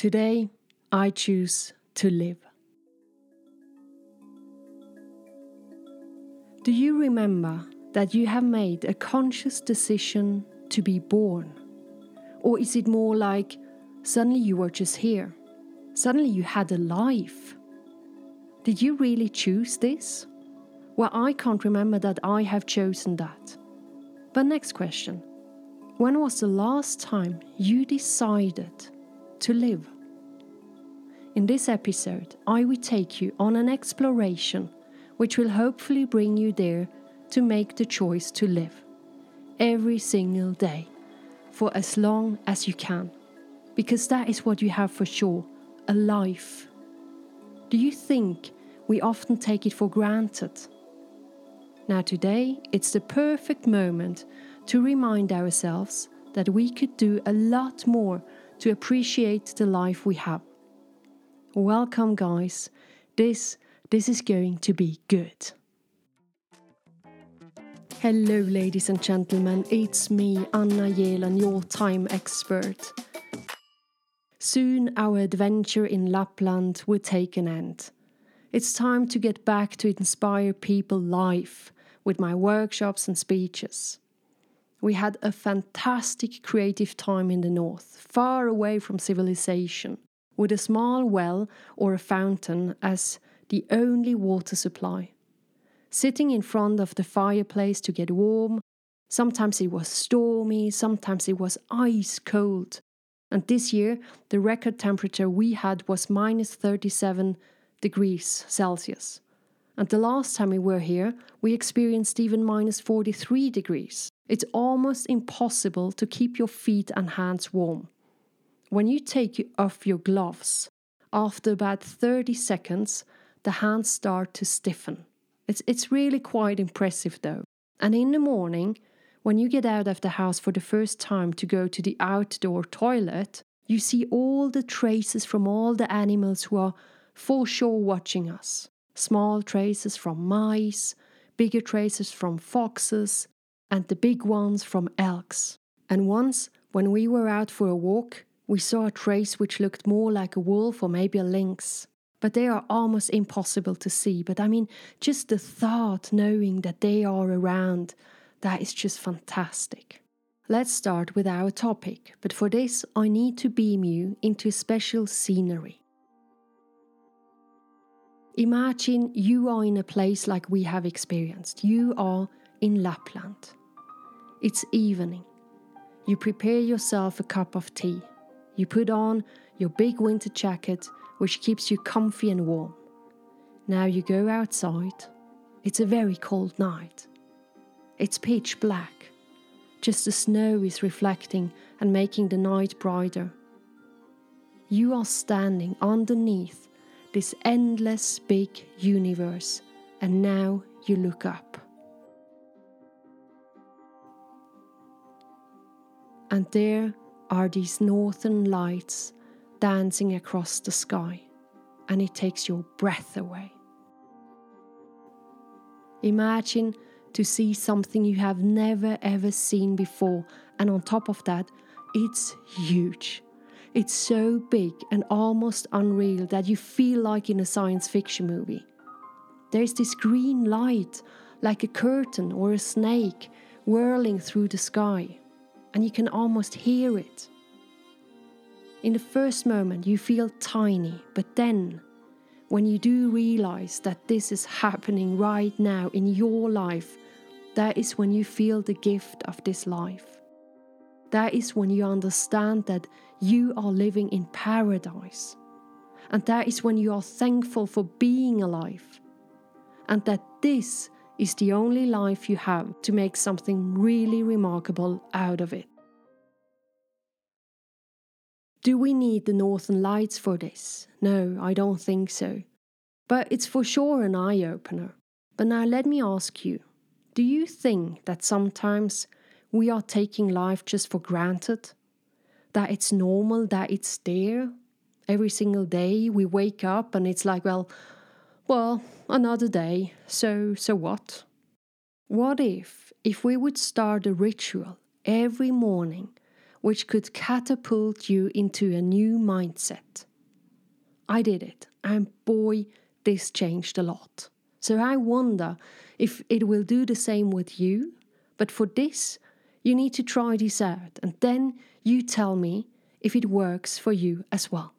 Today, I choose to live. Do you remember that you have made a conscious decision to be born? Or is it more like suddenly you were just here? Suddenly you had a life? Did you really choose this? Well, I can't remember that I have chosen that. But next question When was the last time you decided to live? In this episode, I will take you on an exploration which will hopefully bring you there to make the choice to live every single day for as long as you can. Because that is what you have for sure a life. Do you think we often take it for granted? Now, today, it's the perfect moment to remind ourselves that we could do a lot more to appreciate the life we have. Welcome, guys. This this is going to be good. Hello, ladies and gentlemen. It's me, Anna Jelen, your time expert. Soon our adventure in Lapland will take an end. It's time to get back to inspire people live with my workshops and speeches. We had a fantastic creative time in the north, far away from civilization, with a small well or a fountain as the only water supply. Sitting in front of the fireplace to get warm, sometimes it was stormy, sometimes it was ice cold. And this year, the record temperature we had was minus 37 degrees Celsius. And the last time we were here, we experienced even minus 43 degrees. It's almost impossible to keep your feet and hands warm. When you take off your gloves, after about 30 seconds, the hands start to stiffen. It's, it's really quite impressive though. And in the morning, when you get out of the house for the first time to go to the outdoor toilet, you see all the traces from all the animals who are for sure watching us. Small traces from mice, bigger traces from foxes, and the big ones from elks. And once, when we were out for a walk, we saw a trace which looked more like a wolf or maybe a lynx but they are almost impossible to see. But I mean, just the thought, knowing that they are around, that is just fantastic. Let's start with our topic, but for this, I need to beam you into special scenery. Imagine you are in a place like we have experienced. You are in Lapland. It's evening. You prepare yourself a cup of tea. You put on your big winter jacket which keeps you comfy and warm. Now you go outside. It's a very cold night. It's pitch black. Just the snow is reflecting and making the night brighter. You are standing underneath this endless big universe, and now you look up. And there are these northern lights dancing across the sky, and it takes your breath away. Imagine to see something you have never ever seen before, and on top of that, it's huge. It's so big and almost unreal that you feel like in a science fiction movie. There's this green light, like a curtain or a snake, whirling through the sky, and you can almost hear it. In the first moment, you feel tiny, but then, when you do realize that this is happening right now in your life, that is when you feel the gift of this life. That is when you understand that you are living in paradise. And that is when you are thankful for being alive. And that this is the only life you have to make something really remarkable out of it. Do we need the Northern Lights for this? No, I don't think so. But it's for sure an eye opener. But now let me ask you do you think that sometimes we are taking life just for granted? That it's normal, that it's there? Every single day we wake up and it's like, well, well, another day, so so what? What if if we would start a ritual every morning which could catapult you into a new mindset. I did it, and boy, this changed a lot. So I wonder if it will do the same with you. But for this, you need to try this out, and then you tell me if it works for you as well.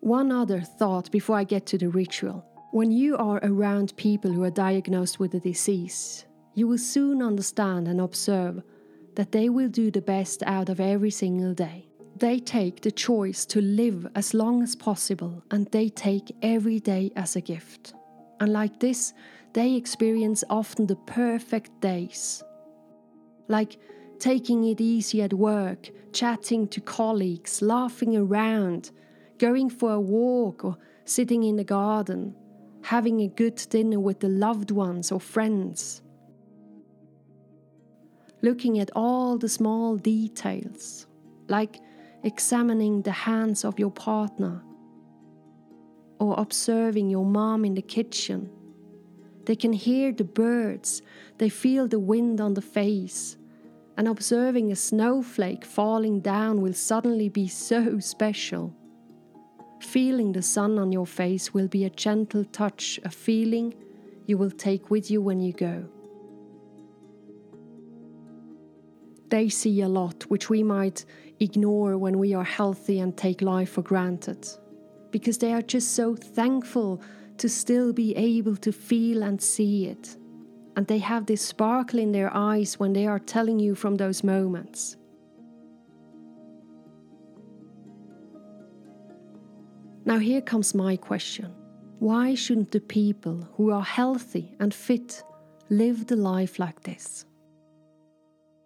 One other thought before I get to the ritual. When you are around people who are diagnosed with a disease, you will soon understand and observe that they will do the best out of every single day. They take the choice to live as long as possible and they take every day as a gift. And like this, they experience often the perfect days. Like taking it easy at work, chatting to colleagues, laughing around, going for a walk or sitting in the garden, having a good dinner with the loved ones or friends. Looking at all the small details, like examining the hands of your partner or observing your mom in the kitchen. They can hear the birds, they feel the wind on the face, and observing a snowflake falling down will suddenly be so special. Feeling the sun on your face will be a gentle touch, a feeling you will take with you when you go. They see a lot which we might ignore when we are healthy and take life for granted, because they are just so thankful to still be able to feel and see it. And they have this sparkle in their eyes when they are telling you from those moments. Now, here comes my question Why shouldn't the people who are healthy and fit live the life like this?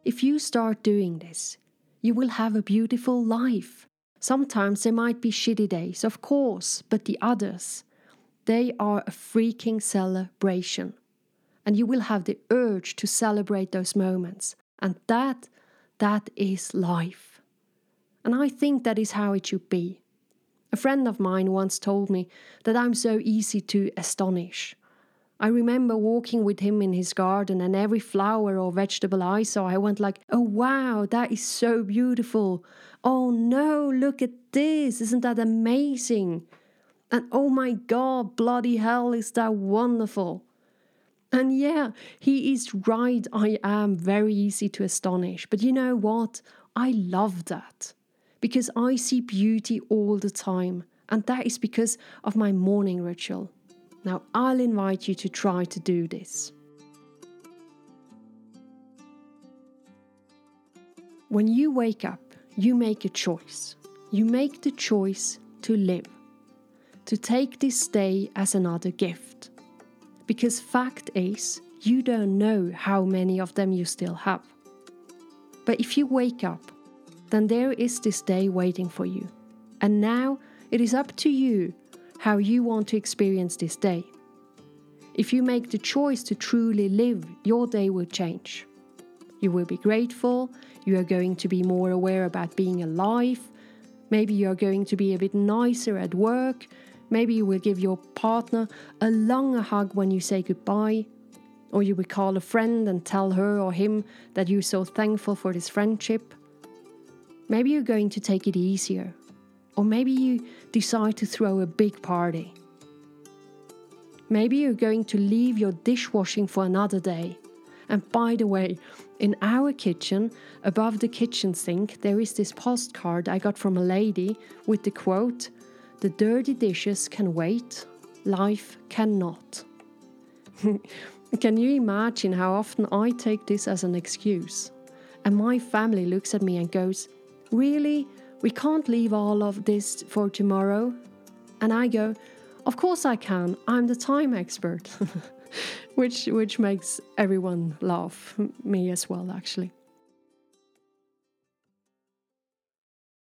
If you start doing this, you will have a beautiful life. Sometimes there might be shitty days, of course, but the others, they are a freaking celebration. And you will have the urge to celebrate those moments. And that, that is life. And I think that is how it should be. A friend of mine once told me that I'm so easy to astonish. I remember walking with him in his garden and every flower or vegetable I saw, I went like, "Oh wow, that is so beautiful. Oh no, look at this. Isn't that amazing?" And oh my god, bloody hell, is that wonderful. And yeah, he is right. I am very easy to astonish. But you know what? I love that because I see beauty all the time, and that is because of my morning ritual. Now, I'll invite you to try to do this. When you wake up, you make a choice. You make the choice to live, to take this day as another gift. Because fact is, you don't know how many of them you still have. But if you wake up then there is this day waiting for you. And now it is up to you how you want to experience this day. If you make the choice to truly live, your day will change. You will be grateful, you are going to be more aware about being alive, maybe you are going to be a bit nicer at work, maybe you will give your partner a longer hug when you say goodbye, or you will call a friend and tell her or him that you're so thankful for this friendship. Maybe you're going to take it easier, or maybe you decide to throw a big party. Maybe you're going to leave your dishwashing for another day. And by the way, in our kitchen, above the kitchen sink, there is this postcard I got from a lady with the quote The dirty dishes can wait, life cannot. can you imagine how often I take this as an excuse? And my family looks at me and goes, Really? We can't leave all of this for tomorrow? And I go, Of course I can. I'm the time expert. which which makes everyone laugh, me as well actually.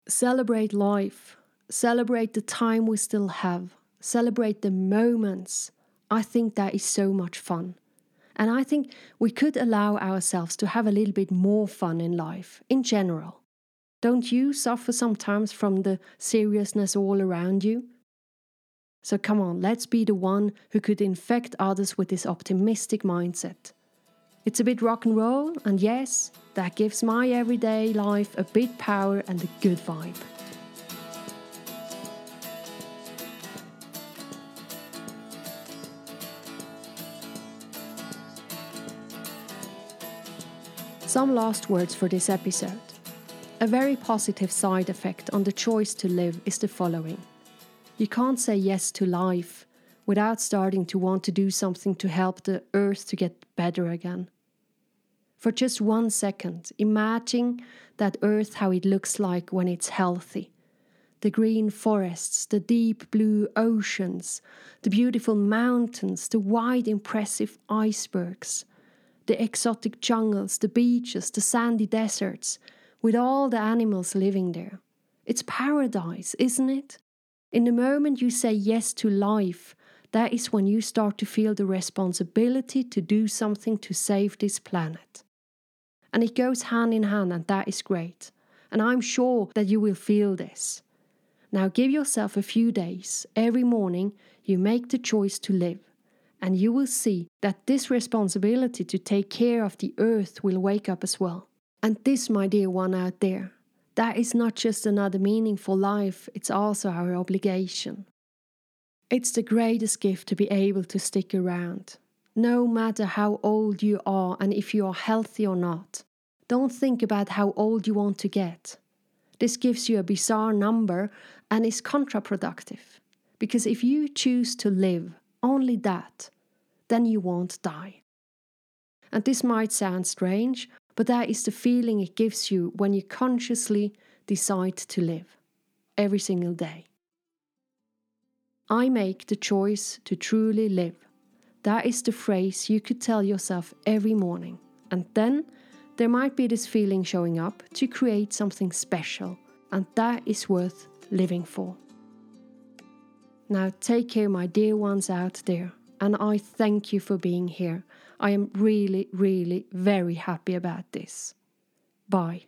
Celebrate life. Celebrate the time we still have. Celebrate the moments. I think that is so much fun. And I think we could allow ourselves to have a little bit more fun in life in general. Don't you suffer sometimes from the seriousness all around you? So come on, let's be the one who could infect others with this optimistic mindset. It's a bit rock and roll, and yes, that gives my everyday life a bit power and a good vibe. Some last words for this episode. A very positive side effect on the choice to live is the following You can't say yes to life without starting to want to do something to help the earth to get better again. For just one second, imagine that earth how it looks like when it's healthy. The green forests, the deep blue oceans, the beautiful mountains, the wide, impressive icebergs the exotic jungles, the beaches, the sandy deserts, with all the animals living there. It's paradise, isn't it? In the moment you say yes to life, that is when you start to feel the responsibility to do something to save this planet. And it goes hand in hand, and that is great. And I'm sure that you will feel this. Now give yourself a few days. Every morning, you make the choice to live and you will see that this responsibility to take care of the earth will wake up as well. And this, my dear one out there, that is not just another meaningful life, it's also our obligation. It's the greatest gift to be able to stick around. No matter how old you are and if you are healthy or not, don't think about how old you want to get. This gives you a bizarre number and is counterproductive. Because if you choose to live, only that, then you won't die. And this might sound strange, but that is the feeling it gives you when you consciously decide to live every single day. I make the choice to truly live. That is the phrase you could tell yourself every morning. And then there might be this feeling showing up to create something special, and that is worth living for. Now, take care, my dear ones out there, and I thank you for being here. I am really, really very happy about this. Bye.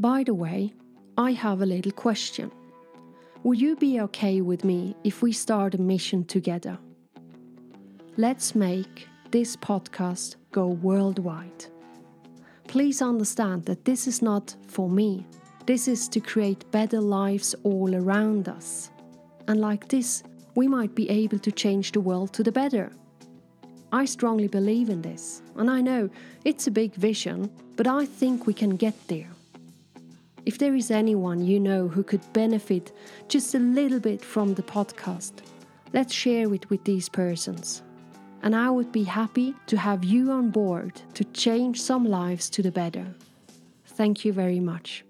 By the way, I have a little question. Would you be okay with me if we start a mission together? Let's make this podcast go worldwide. Please understand that this is not for me, this is to create better lives all around us. And like this, we might be able to change the world to the better. I strongly believe in this, and I know it's a big vision, but I think we can get there. If there is anyone you know who could benefit just a little bit from the podcast, let's share it with these persons. And I would be happy to have you on board to change some lives to the better. Thank you very much.